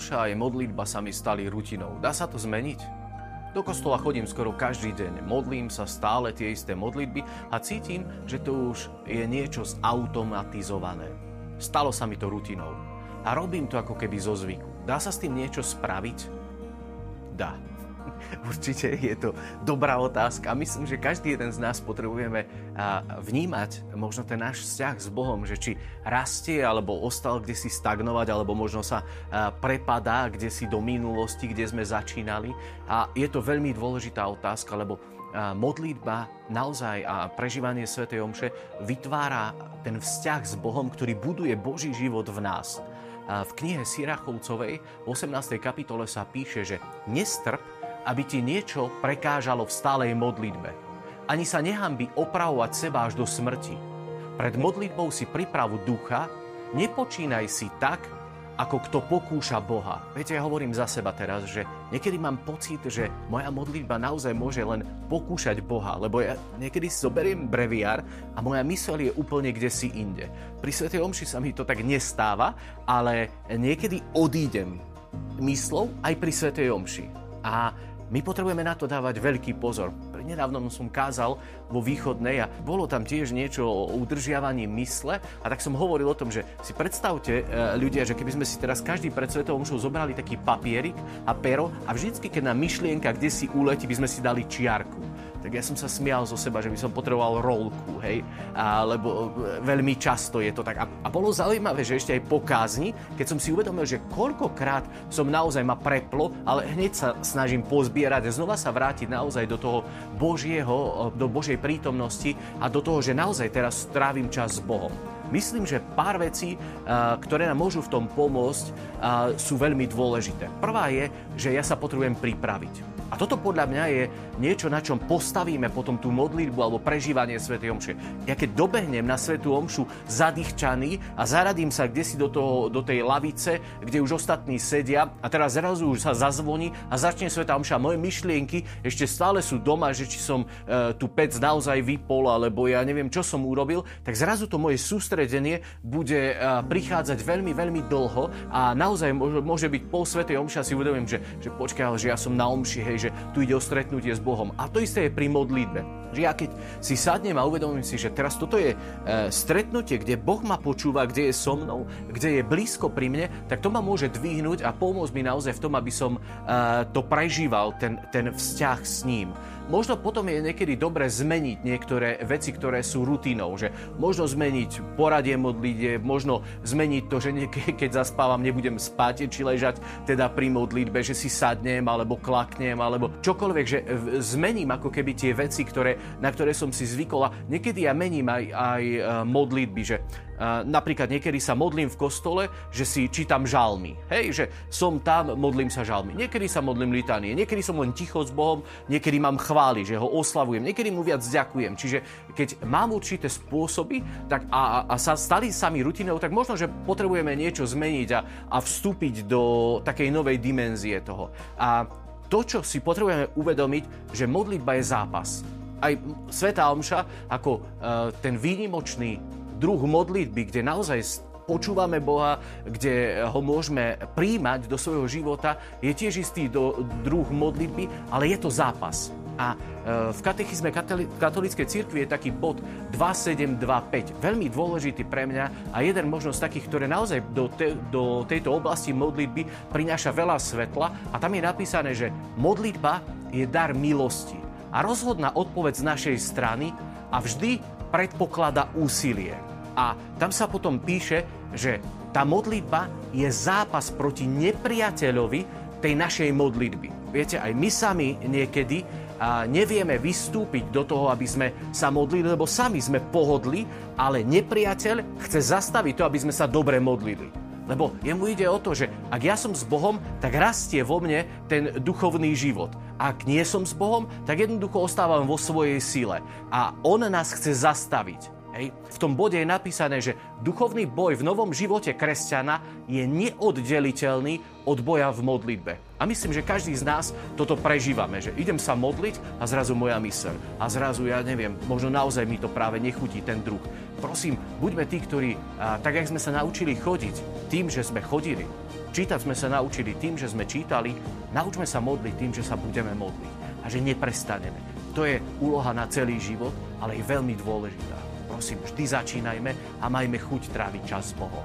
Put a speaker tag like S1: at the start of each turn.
S1: omša a jej modlitba sa mi stali rutinou. Dá sa to zmeniť? Do kostola chodím skoro každý deň, modlím sa stále tie isté modlitby a cítim, že to už je niečo zautomatizované. Stalo sa mi to rutinou. A robím to ako keby zo zvyku. Dá sa s tým niečo spraviť? Dá. Určite je to dobrá otázka. Myslím, že každý jeden z nás potrebujeme vnímať možno ten náš vzťah s Bohom, že či rastie alebo ostal kde si stagnovať, alebo možno sa prepadá kde si do minulosti, kde sme začínali. A je to veľmi dôležitá otázka, lebo modlitba naozaj a prežívanie Sv. Omše vytvára ten vzťah s Bohom, ktorý buduje Boží život v nás. V knihe Sirachovcovej v 18. kapitole sa píše, že nestrp aby ti niečo prekážalo v stálej modlitbe. Ani sa nehambi opravovať seba až do smrti. Pred modlitbou si pripravu ducha, nepočínaj si tak, ako kto pokúša Boha. Viete, ja hovorím za seba teraz, že niekedy mám pocit, že moja modlitba naozaj môže len pokúšať Boha, lebo ja niekedy zoberiem breviár a moja mysel je úplne kde si inde. Pri Sv. Omši sa mi to tak nestáva, ale niekedy odídem myslou aj pri Sv. Omši. A my potrebujeme na to dávať veľký pozor. Nedávno som kázal vo východnej a bolo tam tiež niečo o udržiavaní mysle a tak som hovoril o tom, že si predstavte e, ľudia, že keby sme si teraz každý pred svetovou omšou zobrali taký papierik a pero a vždycky, keď na myšlienka kde si uleti, by sme si dali čiarku tak ja som sa smial zo seba, že by som potreboval rolku, hej, a, lebo e, veľmi často je to tak. A, a bolo zaujímavé, že ešte aj po kázni, keď som si uvedomil, že koľkokrát som naozaj ma preplo, ale hneď sa snažím pozbierať, znova sa vrátiť naozaj do toho Božieho, e, do Božej prítomnosti a do toho, že naozaj teraz strávim čas s Bohom. Myslím, že pár vecí, ktoré nám môžu v tom pomôcť, sú veľmi dôležité. Prvá je, že ja sa potrebujem pripraviť. A toto podľa mňa je niečo, na čom postavíme potom tú modlitbu alebo prežívanie Sv. Omše. Ja keď dobehnem na Sv. Omšu zadýchčaný a zaradím sa kde si do, toho, do tej lavice, kde už ostatní sedia a teraz zrazu už sa zazvoní a začne Sv. Omša. Moje myšlienky ešte stále sú doma, že či som e, tú pec naozaj vypol alebo ja neviem, čo som urobil, tak zrazu to moje sústredenie bude e, prichádzať veľmi, veľmi dlho a naozaj môže, môže byť pol Sv. Omša si uvedomím, že, že počkaj, že ja som na Omši, hej, že tu ide o stretnutie s Bohom. A to isté je pri modlitbe. Že ja keď si sadnem a uvedomím si, že teraz toto je e, stretnutie, kde Boh ma počúva, kde je so mnou, kde je blízko pri mne, tak to ma môže dvihnúť a pomôcť mi naozaj v tom, aby som e, to prežíval, ten, ten vzťah s ním. Možno potom je niekedy dobre zmeniť niektoré veci, ktoré sú rutinou, že možno zmeniť poradie modlite, možno zmeniť to, že niekedy, keď zaspávam, nebudem spať či ležať teda pri modlitbe, že si sadnem alebo klaknem alebo čokoľvek, že zmením ako keby tie veci, ktoré, na ktoré som si zvykol a niekedy ja mením aj, aj e, modlitby, že napríklad niekedy sa modlím v kostole, že si čítam žalmy. Hej, že som tam, modlím sa žalmy. Niekedy sa modlím litánie, niekedy som len ticho s Bohom, niekedy mám chváli, že ho oslavujem, niekedy mu viac ďakujem. Čiže keď mám určité spôsoby tak a, a sa stali sami rutinou, tak možno, že potrebujeme niečo zmeniť a, a vstúpiť do takej novej dimenzie toho. A to, čo si potrebujeme uvedomiť, že modlitba je zápas. Aj Sveta Omša ako uh, ten výnimočný druh modlitby, kde naozaj počúvame Boha, kde ho môžeme príjmať do svojho života, je tiež istý do, druh modlitby, ale je to zápas. A e, v katechizme katolíckej cirkvi je taký bod 2725, veľmi dôležitý pre mňa a jeden možno z takých, ktoré naozaj do, te, do tejto oblasti modlitby prináša veľa svetla a tam je napísané, že modlitba je dar milosti a rozhodná odpoveď z našej strany a vždy predpoklada úsilie. A tam sa potom píše, že tá modlitba je zápas proti nepriateľovi tej našej modlitby. Viete, aj my sami niekedy a nevieme vystúpiť do toho, aby sme sa modlili, lebo sami sme pohodli, ale nepriateľ chce zastaviť to, aby sme sa dobre modlili. Lebo jemu ide o to, že ak ja som s Bohom, tak rastie vo mne ten duchovný život. Ak nie som s Bohom, tak jednoducho ostávam vo svojej sile. A on nás chce zastaviť. Hej. V tom bode je napísané, že duchovný boj v novom živote kresťana je neoddeliteľný od boja v modlitbe. A myslím, že každý z nás toto prežívame, že idem sa modliť a zrazu moja mysel. A zrazu, ja neviem, možno naozaj mi to práve nechutí ten druh. Prosím, buďme tí, ktorí, a, tak jak sme sa naučili chodiť, tým, že sme chodili. Čítať sme sa naučili tým, že sme čítali. Naučme sa modliť tým, že sa budeme modliť. A že neprestaneme. To je úloha na celý život, ale je veľmi dôležitá prosím, vždy začínajme a majme chuť tráviť čas s Bohom.